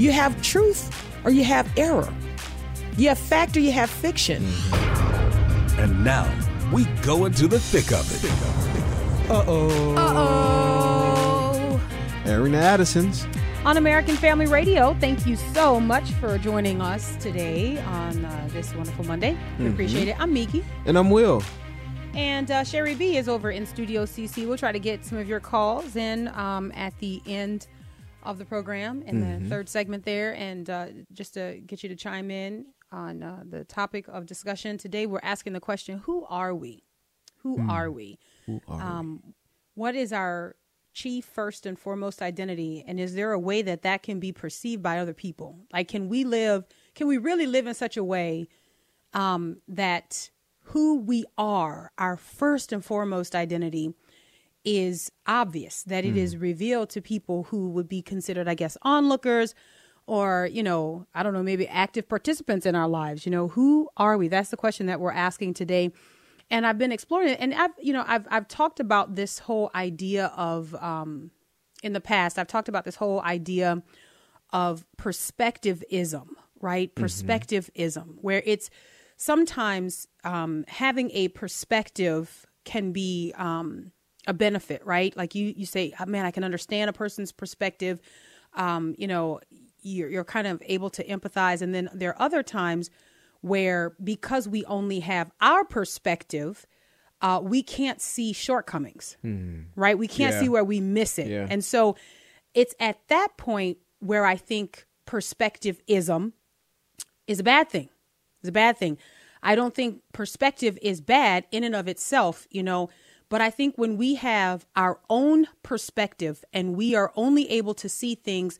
You have truth or you have error. You have fact or you have fiction. And now we go into the thick of it. Uh oh. Uh-oh. Airing the Addisons. On American Family Radio, thank you so much for joining us today on uh, this wonderful Monday. We appreciate it. I'm Nikki. And I'm Will. And uh, Sherry B is over in Studio CC. We'll try to get some of your calls in um, at the end of the program in the third segment there. And uh, just to get you to chime in on uh, the topic of discussion today, we're asking the question Who are we? Who are we? Who are um, what is our chief first and foremost identity and is there a way that that can be perceived by other people like can we live can we really live in such a way um, that who we are our first and foremost identity is obvious that it is revealed to people who would be considered i guess onlookers or you know i don't know maybe active participants in our lives you know who are we that's the question that we're asking today and I've been exploring it, and I've you know I've I've talked about this whole idea of um, in the past. I've talked about this whole idea of perspectivism, right? Perspectivism, where it's sometimes um, having a perspective can be um, a benefit, right? Like you you say, oh, man, I can understand a person's perspective. Um, you know, you're you're kind of able to empathize, and then there are other times where because we only have our perspective, uh, we can't see shortcomings, right? We can't Yeah. see where we miss it. Yeah. And so it's at that point where I think perspectivism is a bad thing. It's a bad thing. I don't think perspective is bad in and of itself, you know, but I think when we have our own perspective and we are only able to see things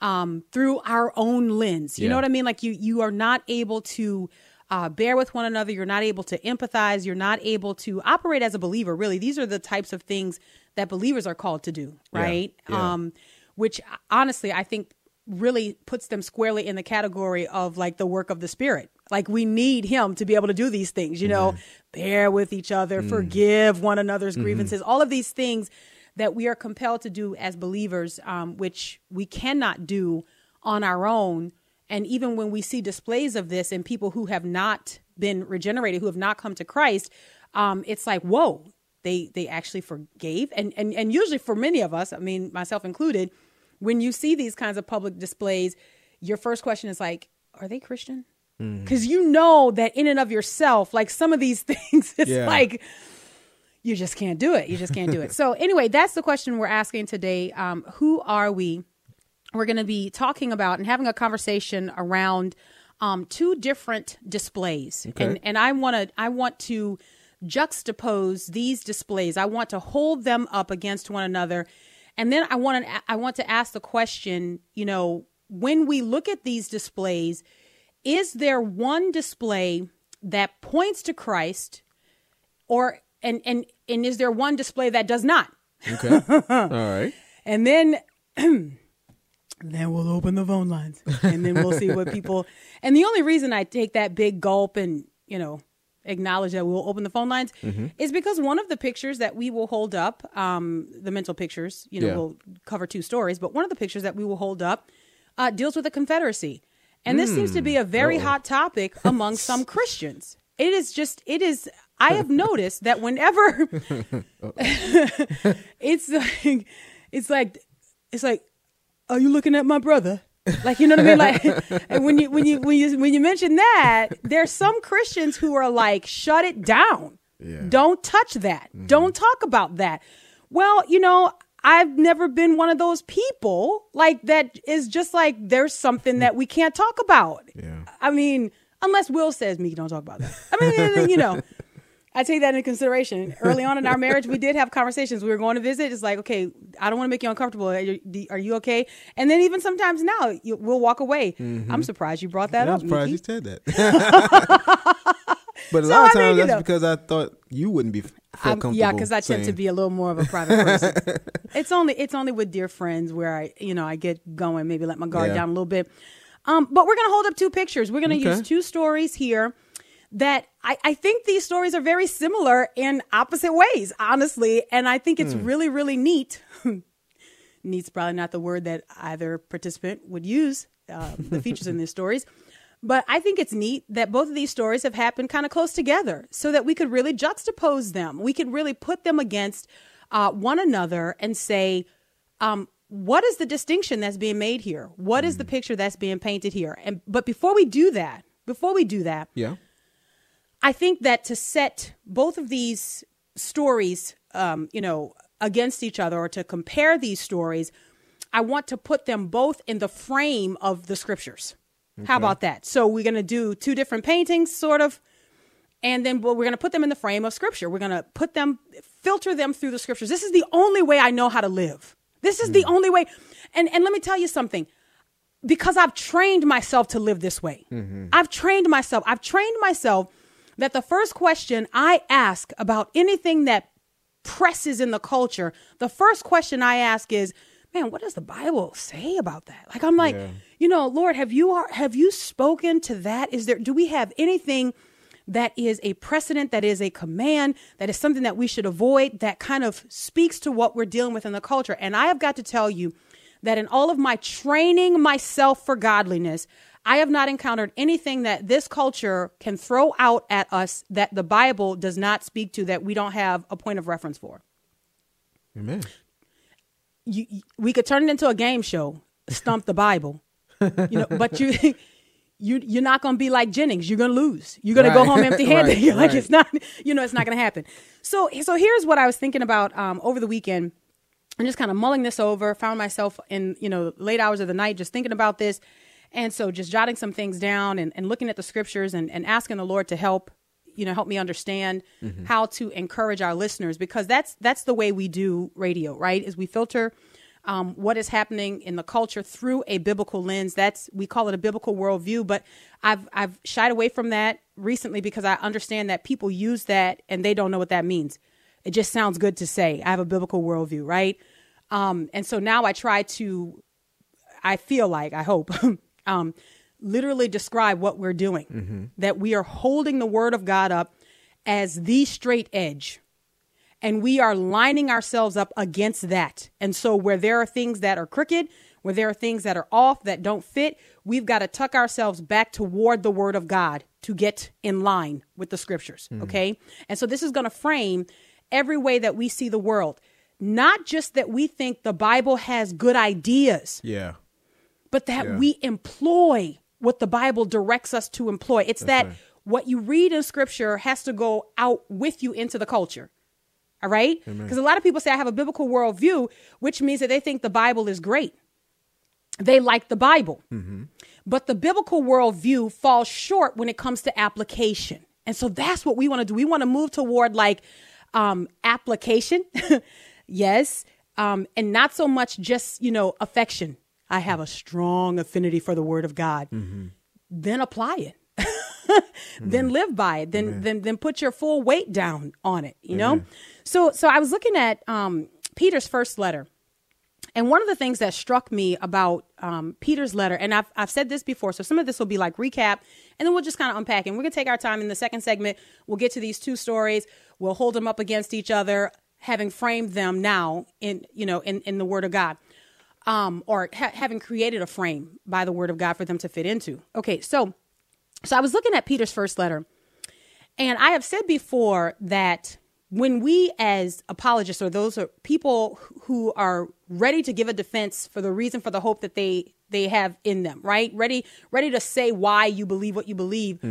um, through our own lens, you know what I mean? Like you, you are not able to uh, bear with one another. You're not able to empathize. You're not able to operate as a believer. Really, these are the types of things that believers are called to do, right? yeah. Um, which honestly, I think really puts them squarely in the category of like the work of the spirit. Like we need him to be able to do these things, you know, bear with each other, forgive one another's grievances, all of these things that we are compelled to do as believers, um, which we cannot do on our own. And even when we see displays of this in people who have not been regenerated, who have not come to Christ, um, it's like, whoa, they they actually forgave. And, and and usually for many of us, I mean myself included, when you see these kinds of public displays, your first question is like, are they Christian? Because you know that in and of yourself, like some of these things, it's Yeah. like you just can't do it. You just can't do it. So anyway, that's the question we're asking today. Um, who are we? We're going to be talking about and having a conversation around um, two different displays, and and I want to I want to juxtapose these displays. I want to hold them up against one another, and then I want to I want to ask the question. You know, when we look at these displays, is there one display that points to Christ, or and and and is there one display that does not? Okay. All right. And then then we'll open the phone lines and then we'll see what people and the only reason I take that big gulp and, you know, acknowledge that we'll open the phone lines is because one of the pictures that we will hold up, um, the mental pictures, you know, Yeah. we'll cover two stories, but one of the pictures that we will hold up uh, deals with the Confederacy. And this seems to be a very hmm. hot topic among some Christians. It is just, it is, I have noticed that whenever it's like, it's like, it's like, are you looking at my brother? Like you know what I mean? Like, and when you when you when you when you mention that, there's some Christians who are like, shut it down. Don't touch that. Mm-hmm. Don't talk about that. Well, you know, I've never been one of those people like that is just like there's something that we can't talk about. Yeah. I mean, unless Will says me, don't talk about that. I mean, you know. I take that into consideration. Early on in our marriage, we did have conversations. We were going to visit. It's like, okay, I don't want to make you uncomfortable. Are you, are you okay? And then even sometimes now, you, we'll walk away. Mm-hmm. I'm surprised you brought that Yeah, up. I'm surprised Nikki. you said that. but a So, lot of I mean, times that's know. because I thought you wouldn't be yeah, because I tend to be a little more of a private person. it's only it's only with dear friends where I you know I get going, maybe let my guard Yeah. down a little bit. Um, but we're gonna hold up two pictures. We're gonna Okay. use two stories here that I, I think these stories are very similar in opposite ways, honestly, and I think it's really really neat. Neat's probably not the word that either participant would use. Uh, the features in these stories. But I think it's neat that both of these stories have happened kind of close together so that we could really juxtapose them. We could really put them against uh, one another and say, um, what is the distinction that's being made here? What is the picture that's being painted here? And but before we do that, before we do that, Yeah. I think that to set both of these stories, um, you know, against each other or to compare these stories, I want to put them both in the frame of the scriptures. How about that? So we're going to do two different paintings, sort of, and then we're going to put them in the frame of scripture. We're going to put them, filter them through the scriptures. This is the only way I know how to live. This is the hmm. only way. And and let me tell you something because I've trained myself to live this way. Mm-hmm. I've trained myself. I've trained myself that the first question I ask about anything that presses in the culture, the first question I ask is, "Man, what does the Bible say about that?" Like I'm like, you know, Lord, have you have you spoken to that? Is there do we have anything that is a precedent, that is a command, that is something that we should avoid, that kind of speaks to what we're dealing with in the culture. And I have got to tell you that in all of my training myself for godliness, I have not encountered anything that this culture can throw out at us that the Bible does not speak to, that we don't have a point of reference for. Amen. You, we could turn it into a game show, stump the Bible, you know, but you. You, you're not going to be like Jennings. You're going to lose. You're going to go home empty handed. Right, You're like, right. it's not, you know, it's not going to happen. So, so here's what I was thinking about um, over the weekend. I'm just kind of mulling this over, found myself in, you know, late hours of the night just thinking about this. And so just jotting some things down and, and looking at the scriptures and, and asking the Lord to help, you know, help me understand how to encourage our listeners because that's that's the way we do radio, right? Is we filter um, what is happening in the culture through a biblical lens. That's we call it a biblical worldview, but I've I've shied away from that recently because I understand that people use that and they don't know what that means. It just sounds good to say I have a biblical worldview, right? Um, and so now I try to, I feel like I hope, um, literally describe what we're doing. Mm-hmm. That we are holding the Word of God up as the straight edge and we are lining ourselves up against that. And so, where there are things that are crooked, where there are things that are off, that don't fit, we've got to tuck ourselves back toward the Word of God to get in line with the scriptures. Mm-hmm. Okay. And so, this is going to frame every way that we see the world. Not just that we think the Bible has good ideas, Yeah. but that Yeah. we employ what the Bible directs us to employ. It's that right. what you read in scripture has to go out with you into the culture. All right? Because a lot of people say, I have a biblical worldview, which means that they think the Bible is great. They like the Bible. But the biblical worldview falls short when it comes to application. And so that's what we want to do. We want to move toward like um, application, yes, um, and not so much just, you know, affection. I have a strong affinity for the Word of God. Then apply it. then live by it. Then then then put your full weight down on it. You know. So so I was looking at um, Peter's first letter, and one of the things that struck me about um, Peter's letter, and I've, I've said this before, so some of this will be like recap, and then we'll just kind of unpack. And we're going to take our time in the second segment. We'll get to these two stories. We'll hold them up against each other, having framed them now in, you know, in, in the Word of God, um, or ha- having created a frame by the Word of God for them to fit into. Okay, so so I was looking at Peter's first letter, and I have said before that when we, as apologists, or those are people who are ready to give a defense for the reason for the hope that they they have in them, right? Ready, ready to say why you believe what you believe.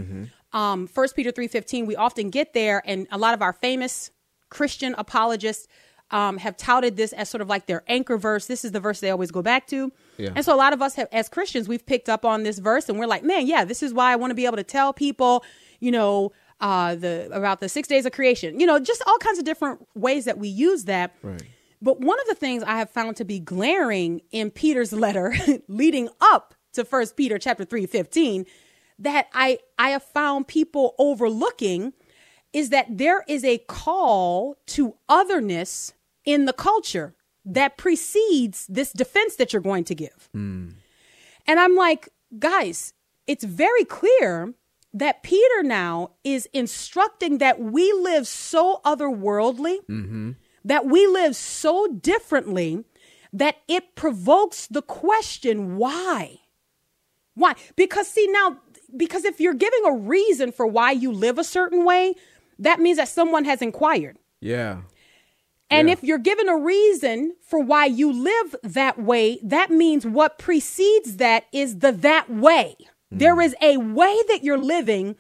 Um, First Peter three fifteen. We often get there, and a lot of our famous Christian apologists um, have touted this as sort of like their anchor verse. This is the verse they always go back to. Yeah. And so a lot of us have, as Christians, we've picked up on this verse and we're like, man, yeah, this is why I want to be able to tell people, you know, uh, the about the six days of creation. You know, just all kinds of different ways that we use that. Right. But one of the things I have found to be glaring in Peter's letter leading up to First Peter chapter 3, 15, that I I have found people overlooking is that there is a call to otherness in the culture that precedes this defense that you're going to give. Hmm. And I'm like, guys, it's very clear that Peter now is instructing that we live so otherworldly, mm-hmm. that we live so differently, that it provokes the question why? Why? Because, see, now, because if you're giving a reason for why you live a certain way, that means that someone has inquired. Yeah. And Yeah. if you're given a reason for why you live that way, that means what precedes that is the that way. Hmm. There is a way that you're living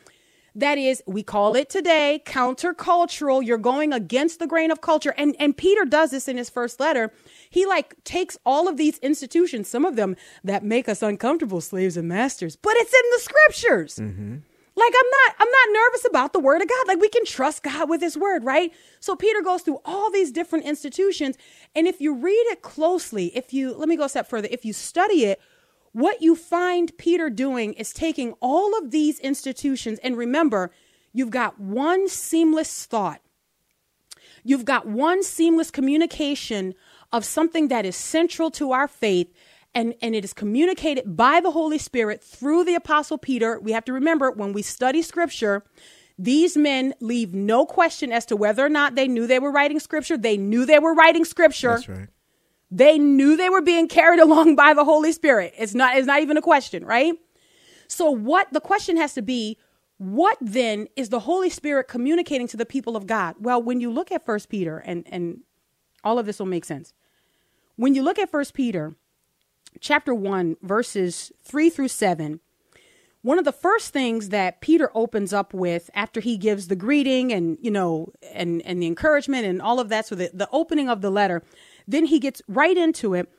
that is, we call it today, countercultural. You're going against the grain of culture. And, and Peter does this in his first letter. He like takes all of these institutions, some of them that make us uncomfortable, slaves and masters, but it's in the scriptures. Mm-hmm. Like I'm not I'm not nervous about the word of God. Like we can trust God with his word, right? So Peter goes through all these different institutions and if you read it closely, if you let me go a step further, if you study it, what you find Peter doing is taking all of these institutions and remember, you've got one seamless thought. You've got one seamless communication of something that is central to our faith and, and it is communicated by the Holy Spirit through the Apostle Peter. We have to remember when we study scripture, these men leave no question as to whether or not they knew they were writing scripture. They knew they were writing scripture. That's right. They knew they were being carried along by the Holy Spirit. It's not it's not even a question, right? So what the question has to be, what then is the Holy Spirit communicating to the people of God? Well, when you look at First Peter and and all of this will make sense. When you look at First Peter chapter 1 verses 3 through 7, one of the first things that Peter opens up with after he gives the greeting and you know and and the encouragement and all of that so the, the opening of the letter then he gets right into it.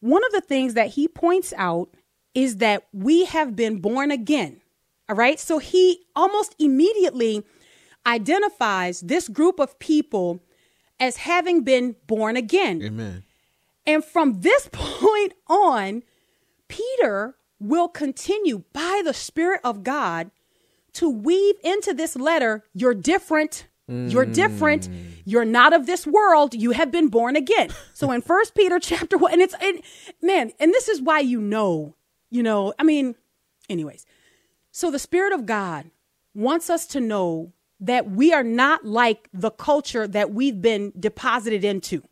One of the things that he points out is that we have been born again all right? So he almost immediately identifies this group of people as having been born again. Amen. And from this point on, Peter will continue by the Spirit of God to weave into this letter you're different. You're different. Mm. You're not of this world. You have been born again. So in First Peter chapter one, and it's and man, and this is why you know, you know, I mean, anyways. So the Spirit of God wants us to know that we are not like the culture that we've been deposited into.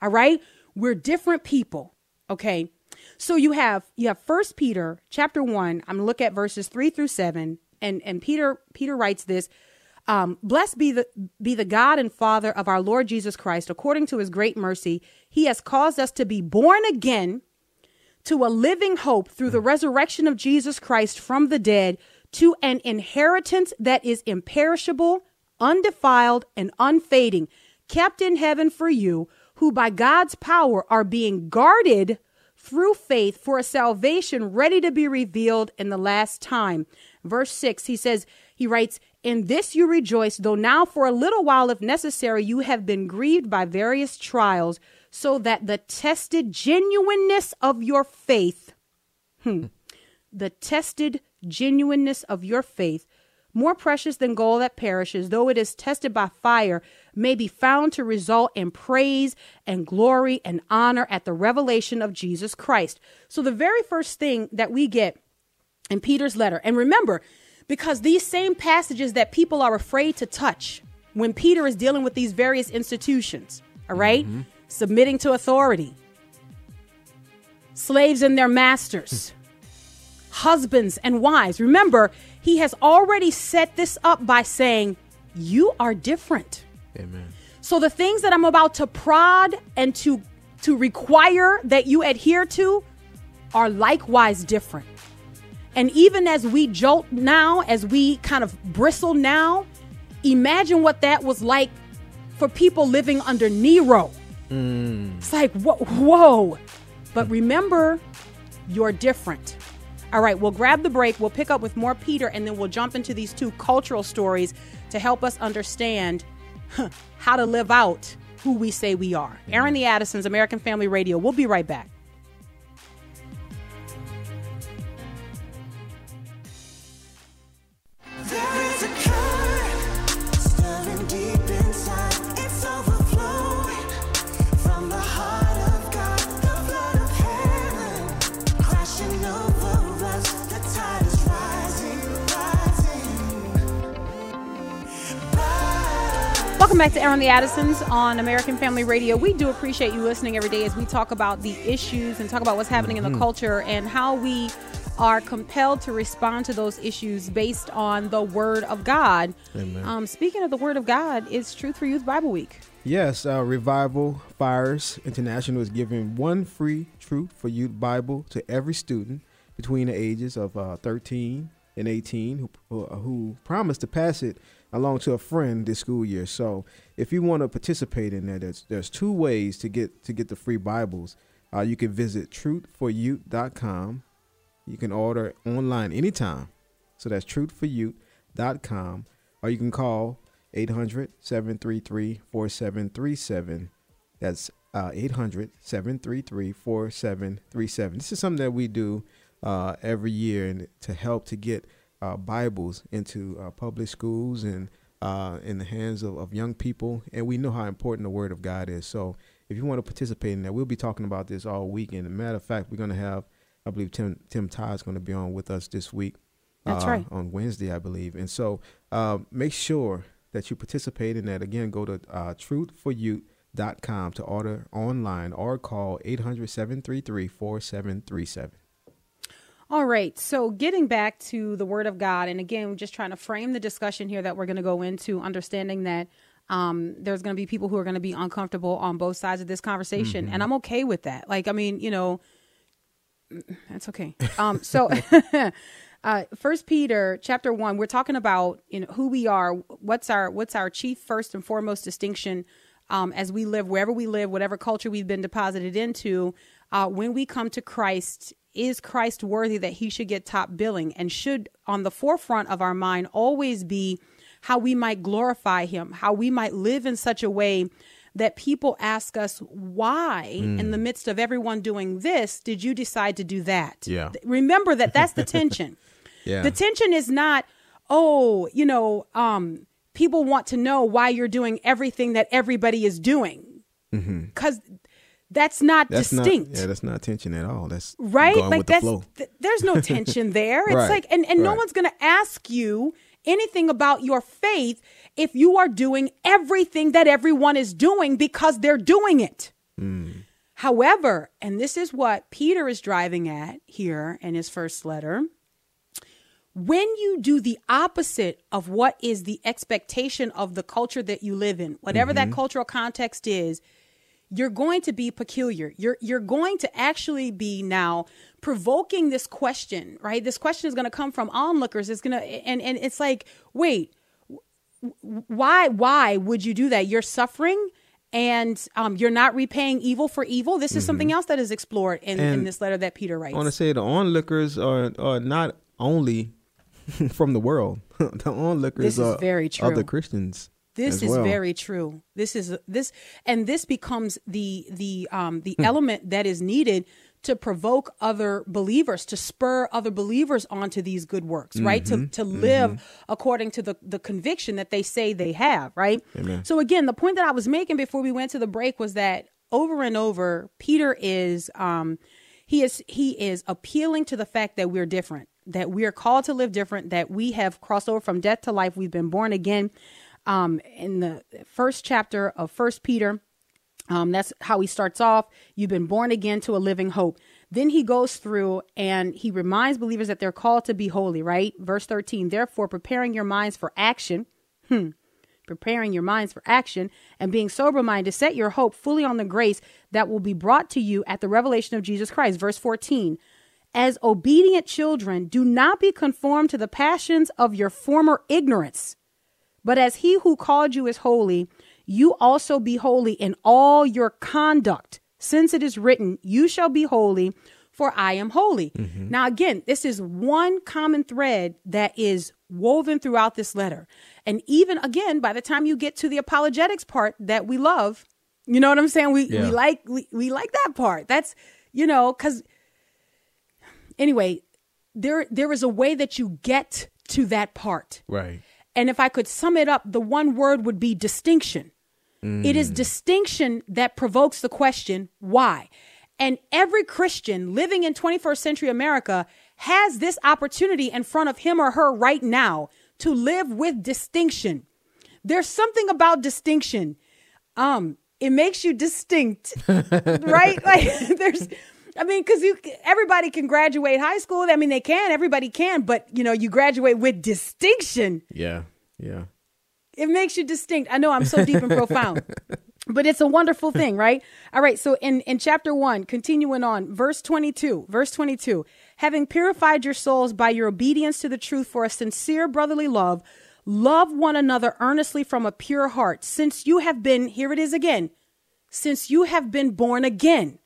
All right? We're different people. Okay. So you have you have first Peter chapter one. I'm gonna look at verses three through seven. And and Peter Peter writes this. Um, blessed be the be the God and Father of our Lord Jesus Christ, according to his great mercy, he has caused us to be born again to a living hope through the resurrection of Jesus Christ from the dead to an inheritance that is imperishable, undefiled, and unfading, kept in heaven for you, who by God's power are being guarded through faith for a salvation ready to be revealed in the last time. Verse 6, he says, he writes, In this you rejoice, though now for a little while, if necessary, you have been grieved by various trials, so that the tested genuineness of your faith, hmm, the tested genuineness of your faith, more precious than gold that perishes, though it is tested by fire, may be found to result in praise and glory and honor at the revelation of Jesus Christ. So, the very first thing that we get in Peter's letter, and remember, because these same passages that people are afraid to touch when Peter is dealing with these various institutions, all right? Mm-hmm. submitting to authority, slaves and their masters husbands and wives. Remember, he has already set this up by saying, You are different. Amen. So the things that I'm about to prod and to to require that you adhere to are likewise different. And even as we jolt now, as we kind of bristle now, imagine what that was like for people living under Nero. Mm. It's like, whoa, whoa. But remember, you're different. All right, we'll grab the break. We'll pick up with more Peter, and then we'll jump into these two cultural stories to help us understand huh, how to live out who we say we are. Airing the Addisons, American Family Radio. We'll be right back. Welcome back to Airing the Addisons on American Family Radio. We do appreciate you listening every day as we talk about the issues and talk about what's happening in the culture and how we are compelled to respond to those issues based on the Word of God. Amen. Um, speaking of the Word of God, it's Truth for Youth Bible Week. Yes, uh, Revival Fires International is giving one free Truth for Youth Bible to every student between the ages of uh, 13 and 18 who, who, who promised to pass it along to a friend this school year. So, if you want to participate in that, there's, there's two ways to get to get the free Bibles. Uh, you can visit truthforyouth.com. You can order online anytime. So that's truthforyouth.com. Or you can call 800 733 4737. That's uh, 800 733 4737. This is something that we do uh, every year and to help to get uh, Bibles into uh, public schools and uh, in the hands of, of young people. And we know how important the Word of God is. So if you want to participate in that, we'll be talking about this all week. And a matter of fact, we're going to have, I believe Tim Tim Todd is going to be on with us this week. That's uh, right. On Wednesday, I believe. And so uh, make sure that you participate in that. Again, go to uh, truthforyouth.com to order online or call 800 733 4737. All right. So, getting back to the Word of God, and again, we're just trying to frame the discussion here that we're going to go into, understanding that um, there's going to be people who are going to be uncomfortable on both sides of this conversation, and I'm okay with that. Like, I mean, you know, that's okay. Um, so, uh, First Peter chapter one, we're talking about you know who we are. What's our what's our chief first and foremost distinction um, as we live wherever we live, whatever culture we've been deposited into. Uh, when we come to Christ, is Christ worthy that He should get top billing, and should on the forefront of our mind always be how we might glorify Him, how we might live in such a way that people ask us why in the midst of everyone doing this did you decide to do that? Yeah. remember that that's the tension. Yeah. the tension is not oh you know um people want to know why you're doing everything that everybody is doing. Because that's not. That's distinct not yeah, that's not tension at all. That's right like the that's flow. th- there's no tension there it's Right, like and, and no right. one's gonna ask you anything about your faith if you are doing everything that everyone is doing because they're doing it Hmm. however and this is what peter is driving at here in his first letter when you do the opposite of what is the expectation of the culture that you live in whatever Mm-hmm. that cultural context is you're going to be peculiar. You're you're going to actually be now provoking this question, right? This question is going to come from onlookers. It's going to and and it's like, wait, why why would you do that? You're suffering and um, you're not repaying evil for evil. This is something else that is explored in, in Mm-hmm. This letter that Peter writes. I want to say the onlookers are are not only from the world. the onlookers This is are very true. other Christians. This as is well. very true. This is this and this becomes the the um the element that is needed to provoke other believers to spur other believers onto these good works, right? To to live according to the the conviction that they say they have, right? Amen. So again, the point that I was making before we went to the break was that over and over Peter is um he is he is appealing to the fact that we're different that we are called to live different that we have crossed over from death to life we've been born again um in the first chapter of first peter um, that's how he starts off. You've been born again to a living hope. Then he goes through and he reminds believers that they're called to be holy, right? Verse 13, therefore, preparing your minds for action, hmm, preparing your minds for action and being sober minded, to set your hope fully on the grace that will be brought to you at the revelation of Jesus Christ. Verse 14, as obedient children, do not be conformed to the passions of your former ignorance. But as he who called you is holy, you also be holy in all your conduct, since it is written, You shall be holy, for I am holy. Mm-hmm. Now, again, this is one common thread that is woven throughout this letter. And even again, by the time you get to the apologetics part that we love, you know what I'm saying? We Yeah. we like we, we like that part. That's you know, because anyway, there there is a way that you get to that part. Right. And if I could sum it up, the one word would be distinction. It is distinction that provokes the question, why? And every Christian living in 21st century America has this opportunity in front of him or her right now to live with distinction. There's something about distinction. Um, it makes you distinct, right? Like there's, I mean, because you everybody can graduate high school. I mean, they can, everybody can, but you know, you graduate with distinction Yeah. Yeah. it makes you distinct. I know I'm so deep and profound, but it's a wonderful thing, right? All right. So in, in chapter one, continuing on, verse 22, verse 22, having purified your souls by your obedience to the truth for a sincere brotherly love, love one another earnestly from a pure heart, since you have been, here it is again, since you have been born again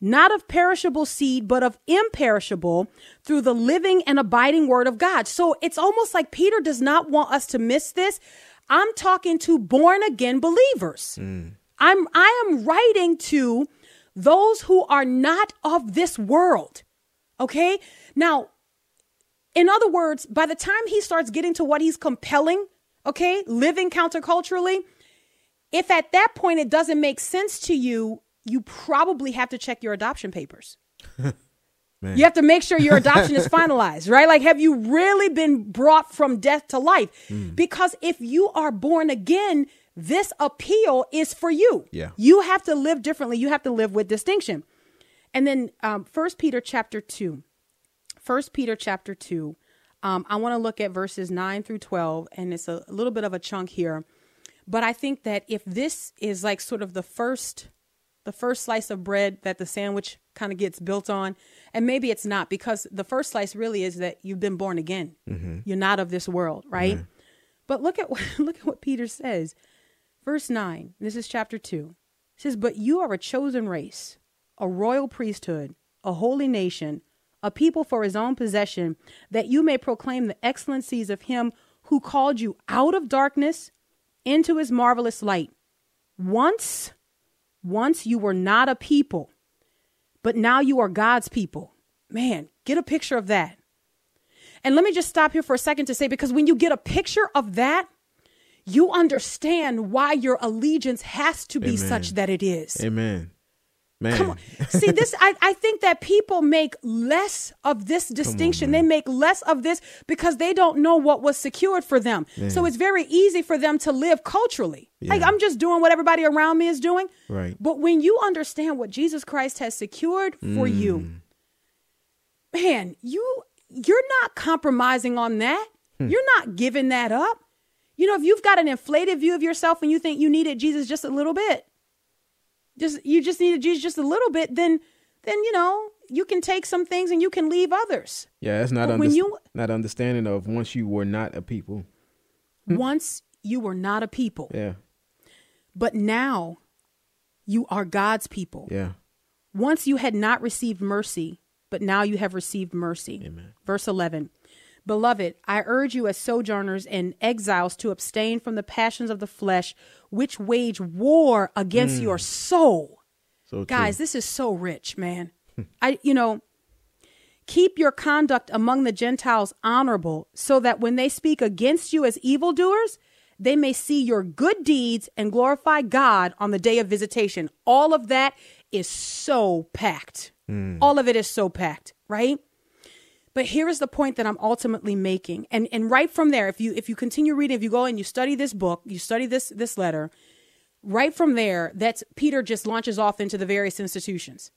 not of perishable seed, but of imperishable through the living and abiding word of God. So it's almost like Peter does not want us to miss this. I'm talking to born again believers. Mm. I'm, I am writing to those who are not of this world. Okay. Now, in other words, by the time he starts getting to what he's compelling, okay, living counterculturally, if at that point it doesn't make sense to you, you probably have to check your adoption papers. You have to make sure your adoption is finalized, right? Like, have you really been brought from death to life? Because if you are born again, this appeal is for you. Yeah. You have to live differently. You have to live with distinction. And then, um, First Peter chapter two. First Peter chapter two. Um, I want to look at verses nine through twelve, and it's a little bit of a chunk here. But I think that if this is like sort of the first the first slice of bread that the sandwich kind of gets built on. And maybe it's not because the first slice really is that you've been born again. Mm-hmm. You're not of this world right? But look at what look at what peter says. Verse 9 this is chapter 2 it says but you are a chosen race a royal priesthood a holy nation a people for his own possession that you may proclaim the excellencies of him who called you out of darkness into his marvelous light. Once once you were not a people, but now you are God's people. Man, get a picture of that. And let me just stop here for a second to say because when you get a picture of that, you understand why your allegiance has to be Amen. such that it is. Amen. Man. Come on. See, this, I, I think that people make less of this distinction. they make less of this because they don't know what was secured for them. So it's very easy for them to live culturally. Like, I'm just doing what everybody around me is doing. Right. But when you understand what Jesus Christ has secured for you, man, you you're not compromising on that. You're not giving that up. You know, if you've got an inflated view of yourself and you think you needed Jesus just a little bit, just you just needed Jesus just a little bit, then then you know you can take some things and you can leave others. Yeah, it's not But when you- not understanding of once you were not a people. Once you were not a people, Yeah. but now you are God's people. Yeah. Once you had not received mercy, but now you have received mercy. Amen. Verse 11. Beloved, I urge you as sojourners and exiles to abstain from the passions of the flesh, which wage war against mm. your soul. So Guys, true. this is so rich, man. I, you know, keep your conduct among the Gentiles honorable, so that when they speak against you as evildoers, they may see your good deeds and glorify God on the day of visitation. All of that is so packed. Mm. All of it is so packed, right? But here is the point that I'm ultimately making. And and right from there, if you if you continue reading, if you go and you study this book, you study this this letter, right from there, that's Peter just launches off into the various institutions.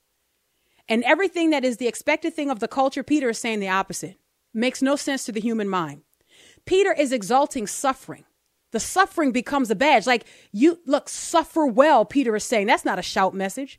And everything that is the expected thing of the culture, Peter is saying the opposite. Makes no sense to the human mind. Peter is exalting suffering. The suffering becomes a badge. Like, you look, suffer well, Peter is saying. That's not a shout message.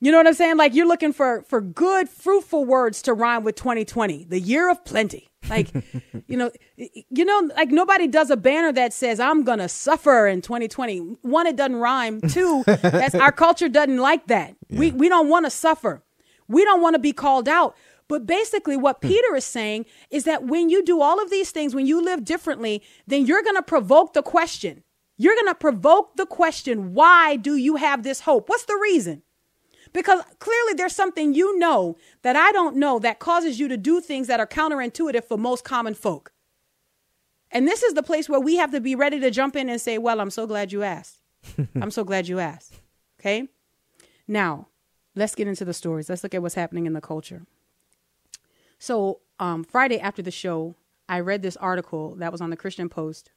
You know what I'm saying? Like you're looking for for good, fruitful words to rhyme with 2020, the year of plenty. Like, you know, you know, like nobody does a banner that says "I'm gonna suffer in 2020." One, it doesn't rhyme. Two, that's our culture doesn't like that. We we don't want to suffer. We don't want to be called out. But basically, what hmm. Peter is saying is that when you do all of these things, when you live differently, then you're going to provoke the question. You're going to provoke the question why do you have this hope? What's the reason? Because clearly there's something you know that I don't know that causes you to do things that are counterintuitive for most common folk. And this is the place where we have to be ready to jump in and say, Well, I'm so glad you asked. I'm so glad you asked. Okay. Now, let's get into the stories. Let's look at what's happening in the culture. So, um, Friday after the show, I read this article that was on the Christian Post.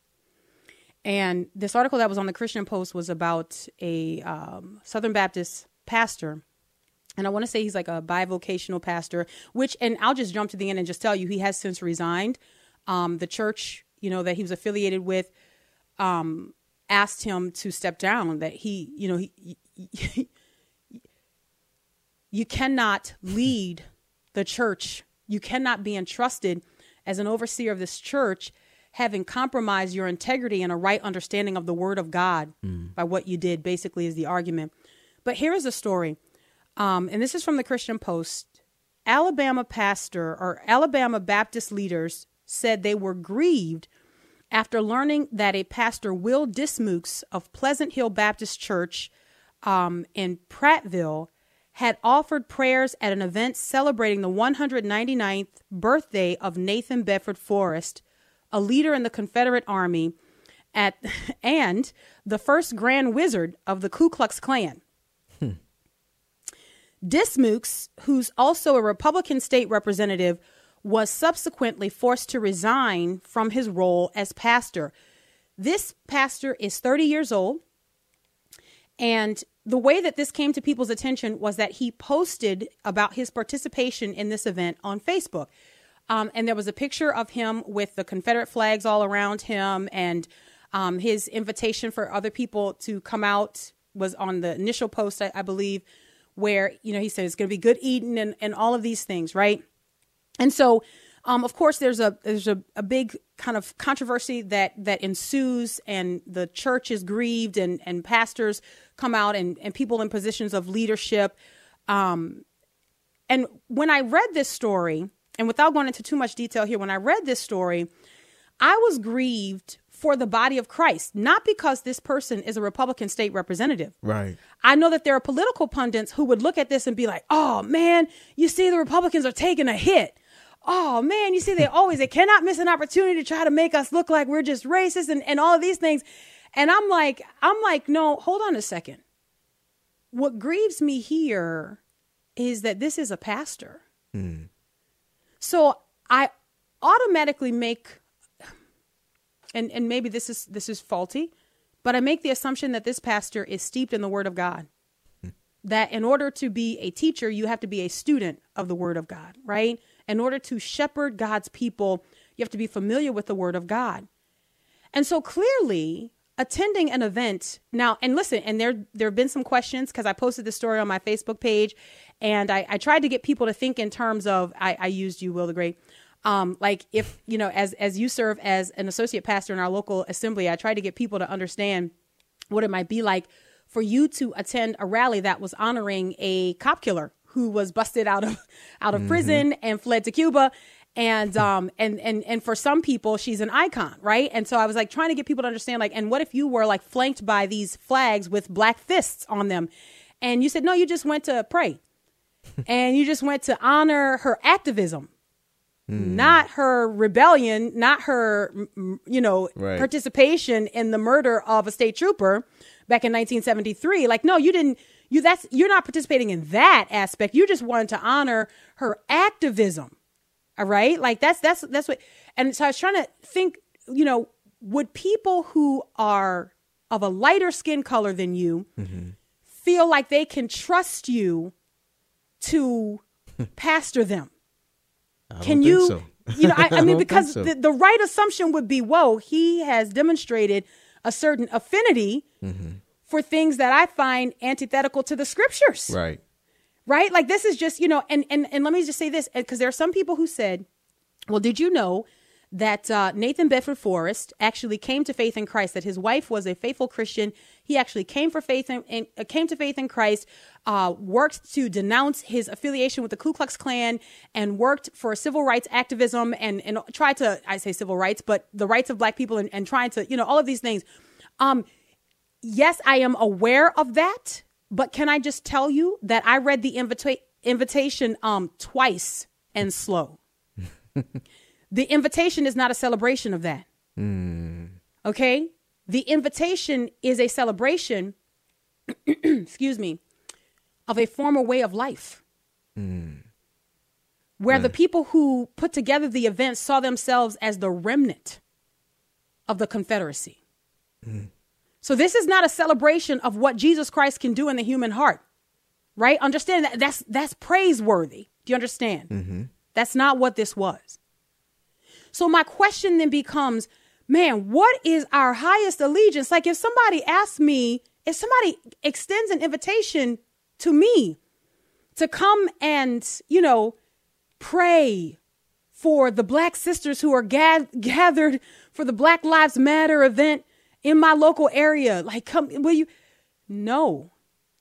And this article that was on the Christian Post was about a um, Southern Baptist pastor. And I want to say he's like a bivocational pastor, which, and I'll just jump to the end and just tell you, he has since resigned. Um, the church, you know, that he was affiliated with, um, asked him to step down. That he, you know, he, you cannot lead the church. You cannot be entrusted as an overseer of this church having compromised your integrity and a right understanding of the word of God by what you did, basically, is the argument. But here is a story. Um, and this is from the Christian Post. Alabama pastor or Alabama Baptist leaders said they were grieved after learning that a pastor, Will Dismukes of Pleasant Hill Baptist Church um, in Prattville, had offered prayers at an event celebrating the 199th birthday of Nathan Bedford Forrest, a leader in the Confederate Army, at and the first Grand Wizard of the Ku Klux Klan. Dismukes, who's also a Republican state representative, was subsequently forced to resign from his role as pastor. This pastor is 30 years old. And the way that this came to people's attention was that he posted about his participation in this event on Facebook. Um, and there was a picture of him with the Confederate flags all around him, and um, his invitation for other people to come out was on the initial post, I, I believe, where you know he said it's going to be good eating and, and all of these things, right? And so, um, of course, there's a there's a, a big kind of controversy that that ensues, and the church is grieved, and and pastors come out, and and people in positions of leadership. Um, and when I read this story, and without going into too much detail here, when I read this story, I was grieved for the body of Christ, not because this person is a Republican state representative. Right. I know that there are political pundits who would look at this and be like, "Oh man, you see the Republicans are taking a hit. Oh man, you see they always they cannot miss an opportunity to try to make us look like we're just racist and, and all of these things." And I'm like, I'm like, "No, hold on a second. What grieves me here is that this is a pastor. Hmm. So I automatically make and and maybe this is this is faulty, but I make the assumption that this pastor is steeped in the word of God. That in order to be a teacher, you have to be a student of the word of God, right? In order to shepherd God's people, you have to be familiar with the word of God. And so clearly, attending an event now, and listen, and there there have been some questions because I posted this story on my Facebook page, and I, I tried to get people to think in terms of I, I used you, Will the Great. Um, like if you know, as as you serve as an associate pastor in our local assembly, I try to get people to understand what it might be like for you to attend a rally that was honoring a cop killer who was busted out of out of prison and fled to Cuba. And um and and and for some people she's an icon, right? And so I was like trying to get people to understand like and what if you were like flanked by these flags with black fists on them? And you said no, you just went to pray. and you just went to honor her activism Hmm. not her rebellion, not her, you know, Right. participation in the murder of a state trooper back in 1973. Like, no, you didn't. You that's you're not participating in that aspect. You just wanted to honor her activism. All right, like that's that's that's what. And so I was trying to think. You know, would people who are of a lighter skin color than you mm-hmm. feel like they can trust you to pastor them? I can you so. you know i, I mean think because so. the, the right assumption would be whoa he has demonstrated a certain affinity mm-hmm. for things that i find antithetical to the scriptures right. right like this is just you know and and, and let me just say this because there are some people who said well did you know that uh, Nathan Bedford Forrest actually came to faith in Christ. That his wife was a faithful Christian. He actually came for faith in uh, came to faith in Christ. Uh, worked to denounce his affiliation with the Ku Klux Klan and worked for civil rights activism and and tried to I say civil rights, but the rights of Black people and, and trying to you know all of these things. Um, yes, I am aware of that, but can I just tell you that I read the invita- invitation um twice and slow. the invitation is not a celebration of that. Hmm. Okay? The invitation is a celebration, excuse me, of a former way of life. Hmm. Where the hmm. people who put together the event saw themselves as the remnant of the Confederacy. So this is not a celebration of what Jesus Christ can do in the human heart. Right? Understand that that's that's praiseworthy. Do you understand? Mm-hmm. That's not what this was. So my question then becomes, man, what is our highest allegiance? Like if somebody asks me, if somebody extends an invitation to me to come and, you know, pray for the black sisters who are ga- gathered for the Black Lives Matter event in my local area, like come will you No.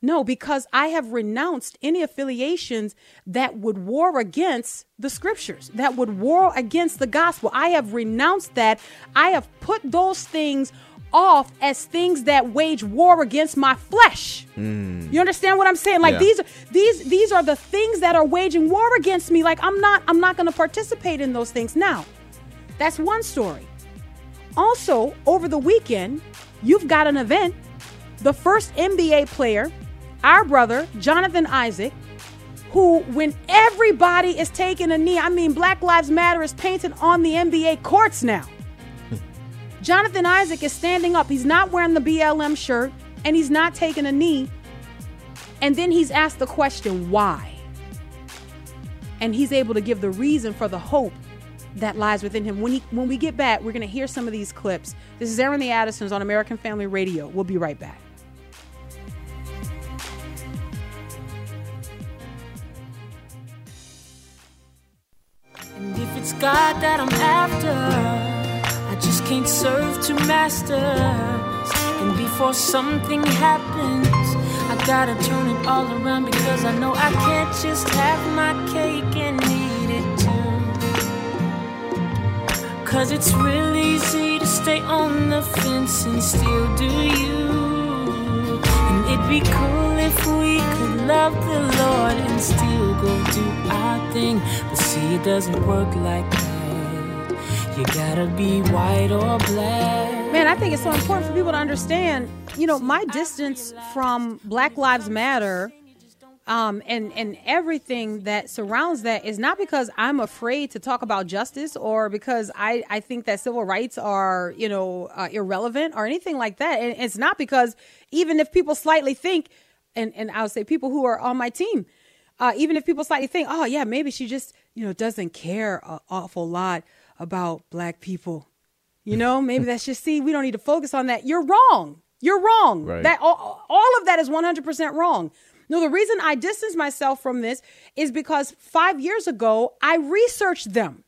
No, because I have renounced any affiliations that would war against the scriptures, that would war against the gospel. I have renounced that. I have put those things off as things that wage war against my flesh. Hmm. You understand what I'm saying? Like Yeah. these these these are the things that are waging war against me. Like I'm not I'm not going to participate in those things now. That's one story. Also, over the weekend, you've got an event. The first NBA player, our brother, Jonathan Isaac, who, when everybody is taking a knee, I mean, Black Lives Matter is painted on the NBA courts now. Jonathan Isaac is standing up. He's not wearing the BLM shirt and he's not taking a knee. And then he's asked the question, why? And he's able to give the reason for the hope that lies within him. When he when we get back, we're gonna hear some of these clips. This is Airing the Addisons on American Family Radio. We'll be right back. God that I'm after, I just can't serve two masters. And before something happens, I gotta turn it all around because I know I can't just have my cake and eat it too. Cause it's real easy to stay on the fence and still do you. It'd be cool if we could love the Lord and still go do our thing. But see, it doesn't work like that. You gotta be white or black. Man, I think it's so important for people to understand, you know, my distance from Black Lives Matter um, and, and everything that surrounds that is not because I'm afraid to talk about justice or because I, I think that civil rights are, you know, uh, irrelevant or anything like that. And it's not because even if people slightly think, and, and I'll say people who are on my team, uh, even if people slightly think, oh, yeah, maybe she just, you know, doesn't care an awful lot about black people. You know, maybe that's just see, we don't need to focus on that. You're wrong. You're wrong. Right. That all, all of that is 100% wrong. No, the reason I distance myself from this is because five years ago, I researched them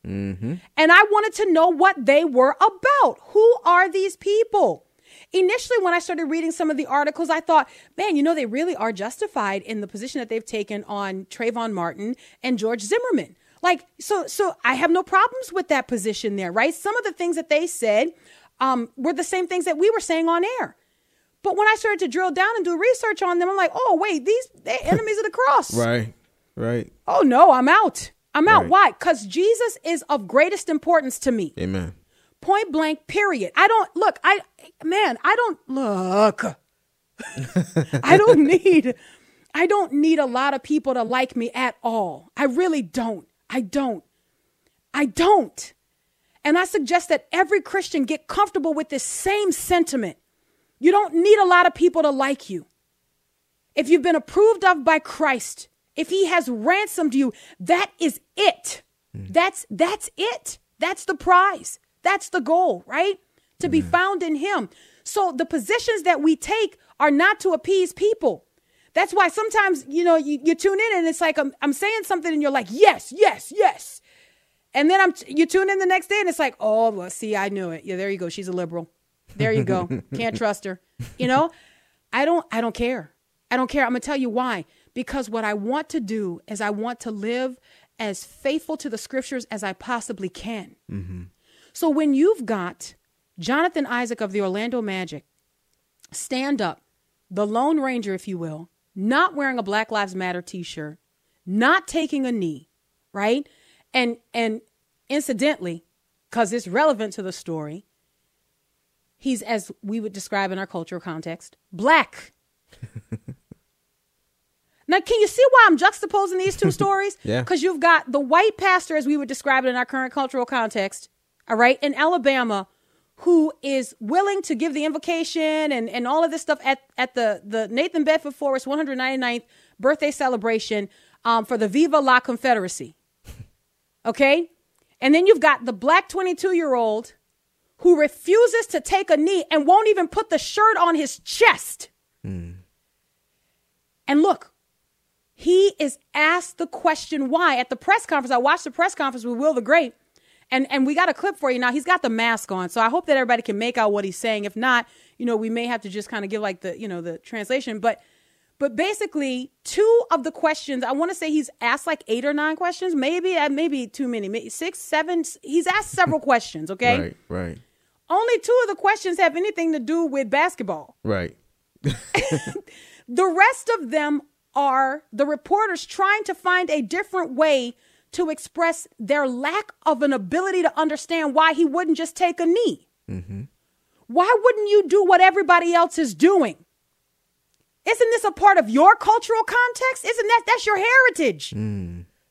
and I wanted to know what they were about. Who are these people? Initially, when I started reading some of the articles, I thought, man, you know, they really are justified in the position that they've taken on Trayvon Martin and George Zimmerman. Like, so, so I have no problems with that position there, right? Some of the things that they said um, were the same things that we were saying on air. But when I started to drill down and do research on them, I'm like, oh wait, these they're enemies of the cross. Right. Right. Oh no, I'm out. I'm out. Right. Why? Because Jesus is of greatest importance to me. Amen. Point blank, period. I don't look, I man, I don't look. I don't need I don't need a lot of people to like me at all. I really don't. I don't. I don't. And I suggest that every Christian get comfortable with this same sentiment. You don't need a lot of people to like you. If you've been approved of by Christ, if he has ransomed you, that is it. Hmm. That's that's it. That's the prize. That's the goal, right? To be hmm. found in him. So the positions that we take are not to appease people. That's why sometimes, you know, you, you tune in and it's like I'm, I'm saying something and you're like, yes, yes, yes. And then I'm you tune in the next day and it's like, oh, well, see, I knew it. Yeah, there you go. She's a liberal. There you go. Can't trust her. You know, I don't I don't care. I don't care. I'm gonna tell you why. Because what I want to do is I want to live as faithful to the scriptures as I possibly can. Mm-hmm. So when you've got Jonathan Isaac of the Orlando Magic stand up, the Lone Ranger, if you will, not wearing a Black Lives Matter t-shirt, not taking a knee, right? And and incidentally, because it's relevant to the story, he's as we would describe in our cultural context, black. now, can you see why I'm juxtaposing these two stories? Yeah. Because you've got the white pastor, as we would describe it in our current cultural context, all right, in Alabama, who is willing to give the invocation and, and all of this stuff at, at the, the Nathan Bedford Forrest 199th birthday celebration um, for the Viva La Confederacy. Okay? And then you've got the black 22 year old who refuses to take a knee and won't even put the shirt on his chest. And look, he is asked the question why at the press conference. I watched the press conference with Will the Great, and and we got a clip for you now. He's got the mask on, so I hope that everybody can make out what he's saying. If not, you know, we may have to just kind of give like the you know the translation, but. But basically, two of the questions, I want to say he's asked like eight or nine questions, maybe, uh, maybe too many, maybe six, seven. He's asked several questions, okay? Right, right, Only two of the questions have anything to do with basketball. right. The rest of them are the reporters trying to find a different way to express their lack of an ability to understand why he wouldn't just take a knee. Mm-hmm. Why wouldn't you do what everybody else is doing? Isn't this a part of your cultural context? Isn't that that's your heritage?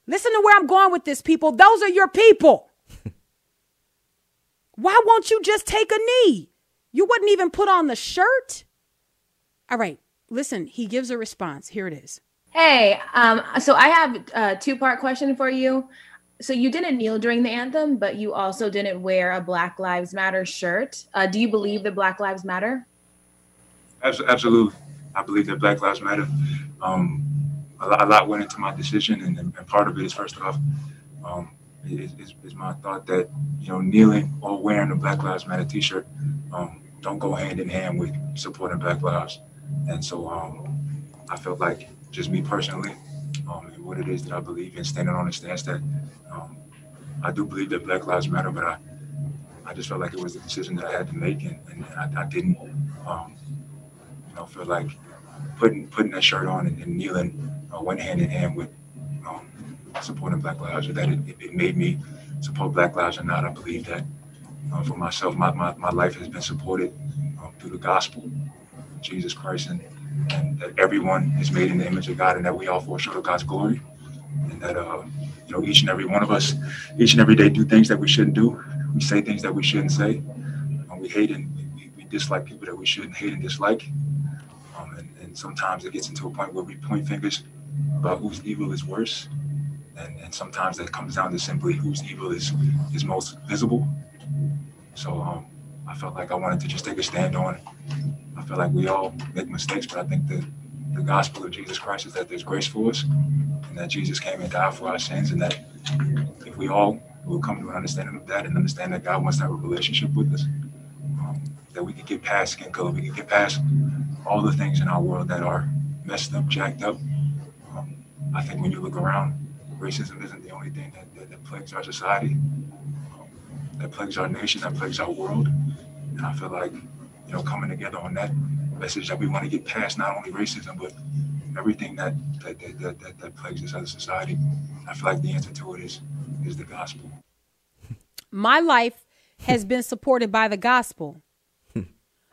Listen to where I'm going with this, people. Those are your people. Why won't you just take a knee? You wouldn't even put on the shirt. All right, listen, he gives a response. Here it is. Hey, um, so I have a two part question for you. So you didn't kneel during the anthem, but you also didn't wear a Black Lives Matter shirt. Uh, do you believe that Black Lives Matter? Absolutely. I believe that Black Lives Matter. Um, a, lot, a lot went into my decision, and, and part of it is first off, um, is, is, is my thought that you know kneeling or wearing a Black Lives Matter T-shirt um, don't go hand in hand with supporting Black lives, and so um, I felt like just me personally, um, and what it is that I believe in, standing on the stance that um, I do believe that Black Lives Matter, but I I just felt like it was the decision that I had to make, and, and I, I didn't. Um, you know, feel like putting putting that shirt on and, and kneeling uh, went hand in hand with um, supporting Black Lives, or that it, it, made me support Black Lives or not. I believe that uh, for myself, my, my, my life has been supported um, through the gospel, Jesus Christ, and, and that everyone is made in the image of God, and that we all fall short of God's glory, and that uh, you know each and every one of us, each and every day, do things that we shouldn't do. We say things that we shouldn't say. And we hate and we, we dislike people that we shouldn't hate and dislike. Um, and, and sometimes it gets into a point where we point fingers about whose evil is worse. And, and sometimes that comes down to simply whose evil is, is most visible. So um, I felt like I wanted to just take a stand on it. I feel like we all make mistakes, but I think that the gospel of Jesus Christ is that there's grace for us and that Jesus came and died for our sins and that if we all will come to an understanding of that and understand that God wants to have a relationship with us, um, that we can get past skin color, we can get past all the things in our world that are messed up, jacked up. Um, I think when you look around, racism isn't the only thing that, that, that plagues our society, that plagues our nation, that plagues our world. And I feel like, you know, coming together on that message that we want to get past not only racism, but everything that that, that, that, that, that plagues this other society. I feel like the answer to it is is the gospel. my life has been supported by the gospel.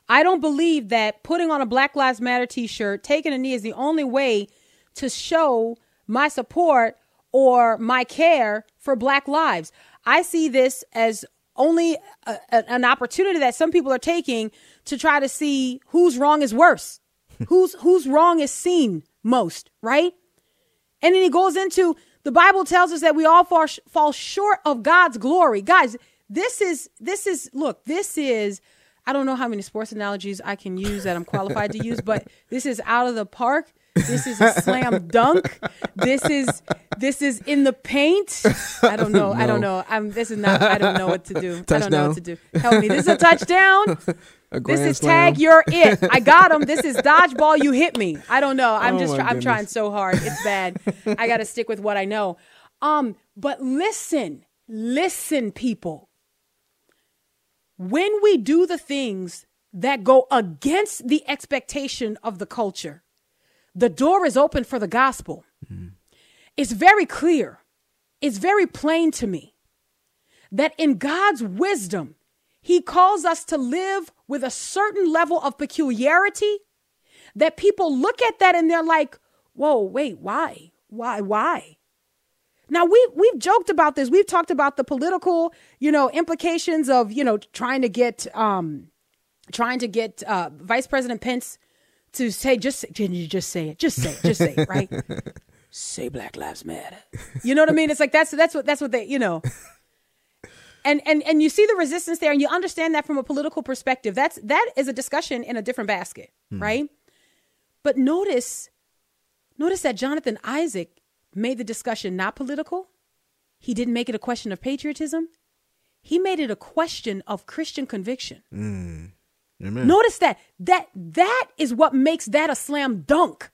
I don't believe that putting on a Black Lives Matter t shirt, taking a knee is the only way to show my support or my care for Black lives. I see this as only a, a- an opportunity that some people are taking to try to see whose wrong is worse, whose whose wrong is seen most, right? And then he goes into the Bible tells us that we all fall, fall short of God's glory. Guys, this is this is look, this is I don't know how many sports analogies I can use that I'm qualified to use, but this is out of the park. This is a slam dunk. This is this is in the paint. I don't know. I don't know. I'm. This is not. I don't know what to do. I don't know what to do. Help me. This is a touchdown. A This is slam. tag. You're it. I got him. This is dodgeball. You hit me. I don't know. I'm Oh just. Try, I'm trying so hard. It's bad. I got to stick with what I know. Um. But listen, listen, people. When we do the things that go against the expectation of the culture, the door is open for the gospel. It's very clear. It's very plain to me that in God's wisdom, He calls us to live with a certain level of peculiarity that people look at that and they're like, whoa, wait, why? Why? Why? Now we we've joked about this. We've talked about the political, you know, implications of, you know, trying to get um trying to get uh Vice President Pence to say just can you just say it? Just say it. Just say it, right? say Black Lives Matter. You know what I mean? It's like that's that's what that's what they, you know. And and and you see the resistance there and you understand that from a political perspective. That's that is a discussion in a different basket, hmm. right? But notice notice that Jonathan Isaac made the discussion not political. He didn't make it a question of patriotism. He made it a question of Christian conviction. Hmm. Amen. Notice that that that is what makes that a slam dunk.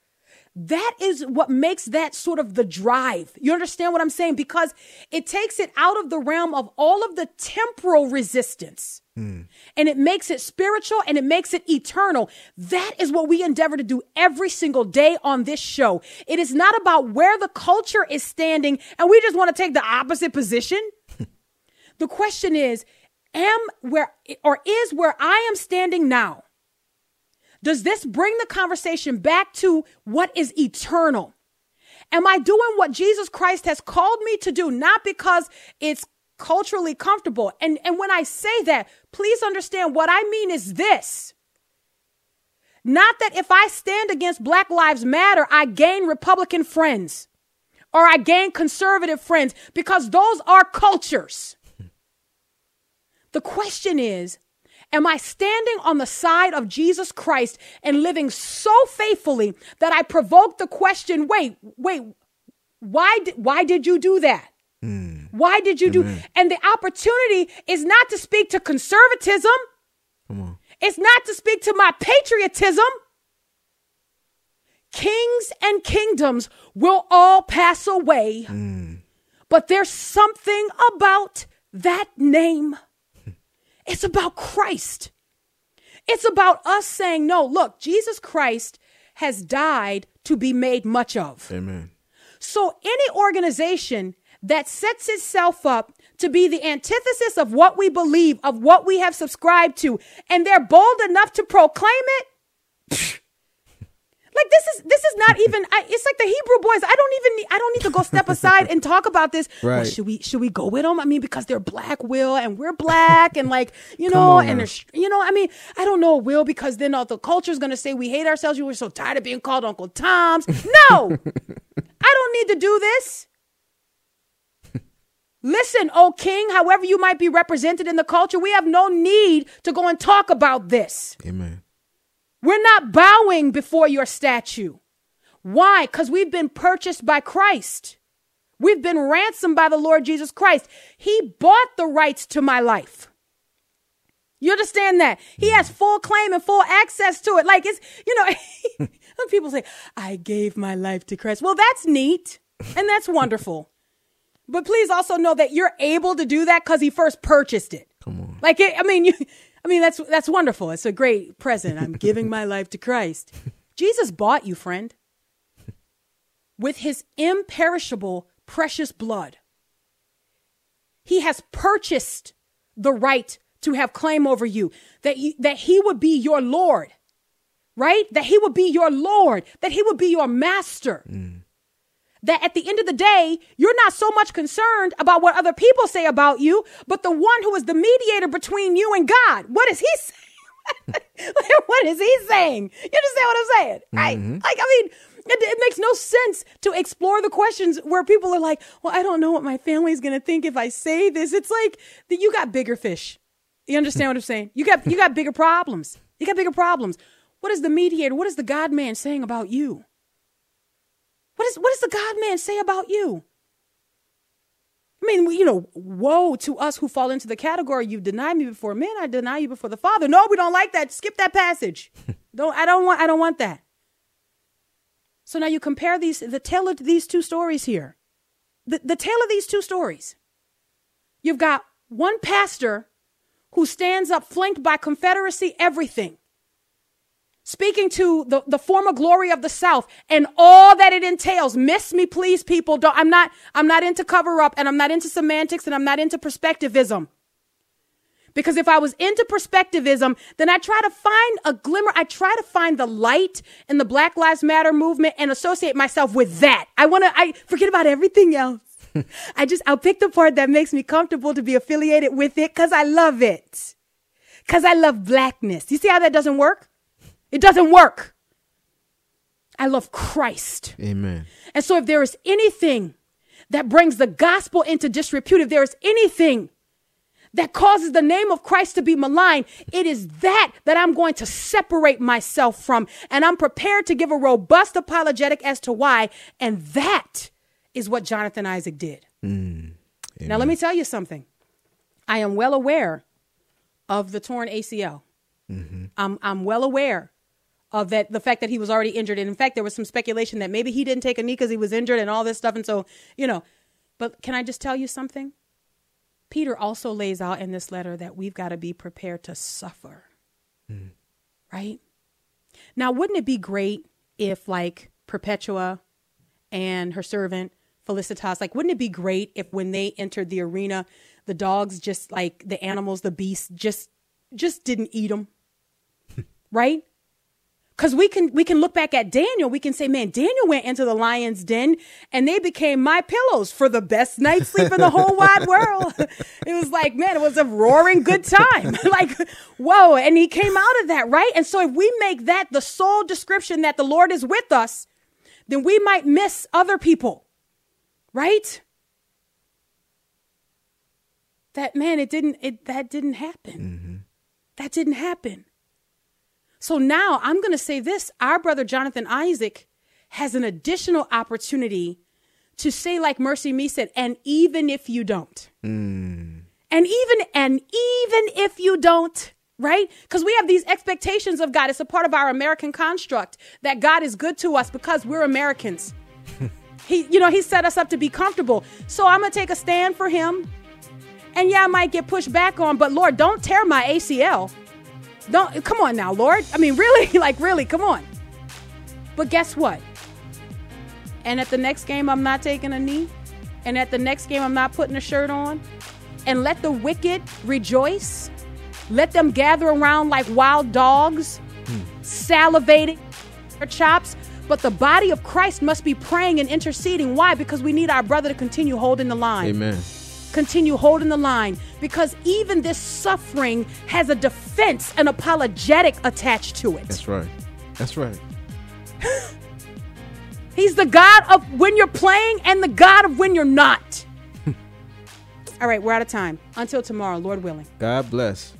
That is what makes that sort of the drive. You understand what I'm saying? Because it takes it out of the realm of all of the temporal resistance hmm. and it makes it spiritual and it makes it eternal. That is what we endeavor to do every single day on this show. It is not about where the culture is standing and we just want to take the opposite position. the question is, am where or is where I am standing now does this bring the conversation back to what is eternal? Am I doing what Jesus Christ has called me to do, not because it's culturally comfortable? And, and when I say that, please understand what I mean is this. Not that if I stand against Black Lives Matter, I gain Republican friends or I gain conservative friends because those are cultures. The question is, Am I standing on the side of Jesus Christ and living so faithfully that I provoke the question, wait, wait, why did, why did you do that? Hmm. Why did you do? And the opportunity is not to speak to conservatism. Come on. It's not to speak to my patriotism. Kings and kingdoms will all pass away. Hmm. But there's something about that name. It's about Christ. It's about us saying, no, look, Jesus Christ has died to be made much of. Amen. So any organization that sets itself up to be the antithesis of what we believe, of what we have subscribed to, and they're bold enough to proclaim it. Like this is this is not even. I, it's like the Hebrew boys. I don't even. Need, I don't need to go step aside and talk about this. Well, Right. should we should we go with them? I mean, because they're black, Will, and we're black, and like you know, and they're you know. I mean, I don't know, Will, because then all the culture is gonna say we hate ourselves. You were so tired of being called Uncle Tom's. No, I don't need to do this. Listen, O King, however you might be represented in the culture, we have no need to go and talk about this. Amen. We're not bowing before your statue. Why? Because we've been purchased by Christ. We've been ransomed by the Lord Jesus Christ. He bought the rights to my life. You understand that? He has mm. full claim and full access to it. Like it's, you know, people say, I gave my life to Christ. Well, that's neat and that's wonderful. But please also know that you're able to do that because he first purchased it. Come on. Like it, I mean, you, I mean that's that's wonderful. It's a great present. I'm giving my life to Christ. Jesus bought you, friend, with his imperishable, precious blood. He has purchased the right to have claim over you. That you, that he would be your Lord, right? That he would be your Lord. That he would be your master mm. That at the end of the day, you're not so much concerned about what other people say about you, but the one who is the mediator between you and God. What is he saying? what is he saying? You understand what I'm saying? Right? Mm-hmm. Like, I mean, it, it makes no sense to explore the questions where people are like, well, I don't know what my family's going to think if I say this. It's like that you got bigger fish. You understand what I'm saying? You got you got bigger problems. You got bigger problems. What is the mediator? What is the God man saying about you? What, is, what does the God man say about you? I mean, you know, woe to us who fall into the category you've denied me before men, I deny you before the Father. No, we don't like that. Skip that passage. don't I don't want I don't want that. So now you compare these the tale of these two stories here. The the tale of these two stories. You've got one pastor who stands up flanked by Confederacy everything speaking to the, the former glory of the South and all that it entails. Miss me, please, people. Don't, I'm not, I'm not into cover up and I'm not into semantics and I'm not into perspectivism. Because if I was into perspectivism, then I try to find a glimmer. I try to find the light in the Black Lives Matter movement and associate myself with that. I want to, I forget about everything else. I just, I'll pick the part that makes me comfortable to be affiliated with it because I love it. Because I love blackness. You see how that doesn't work? It doesn't work. I love Christ. Amen. And so if there is anything that brings the gospel into disrepute, if there is anything that causes the name of Christ to be maligned, it is that that I'm going to separate myself from. And I'm prepared to give a robust apologetic as to why. And that is what Jonathan Isaac did. Mm. Now, let me tell you something. I am well aware of the torn ACL. Mm-hmm. I'm, I'm well aware of that the fact that he was already injured. And in fact, there was some speculation that maybe he didn't take a knee because he was injured and all this stuff. And so, you know, but can I just tell you something? Peter also lays out in this letter that we've got to be prepared to suffer. Mm. Right? Now, wouldn't it be great if, like, Perpetua and her servant Felicitas, like, wouldn't it be great if when they entered the arena, the dogs just like the animals, the beasts, just just didn't eat them, right? Because we can we can look back at Daniel, we can say, man, Daniel went into the lion's den and they became my pillows for the best night's sleep in the whole wide world. it was like, man, it was a roaring good time. like, whoa, and he came out of that, right? And so if we make that the sole description that the Lord is with us, then we might miss other people, right? That man, it didn't it that didn't happen. Mm-hmm. That didn't happen. So now I'm going to say this our brother Jonathan Isaac has an additional opportunity to say, like MercyMe said, and even if you don't, hmm. and even, and even if you don't, right? Because we have these expectations of God. It's a part of our American construct that God is good to us because we're Americans. he, you know, He set us up to be comfortable. So I'm going to take a stand for Him. And yeah, I might get pushed back on, but Lord, don't tear my ACL. Don't come on now, Lord. I mean, really, like really, come on. But guess what? And at the next game, I'm not taking a knee. And at the next game, I'm not putting a shirt on. And let the wicked rejoice. Let them gather around like wild dogs, salivating their chops. But the body of Christ must be praying and interceding. Why? Because we need our brother to continue holding the line Amen. Continue holding the line because even this suffering has a defense, an apologetic attached to it. That's right. That's right. He's the God of when you're playing and the God of when you're not. All right, we're out of time. Until tomorrow, Lord willing. God bless.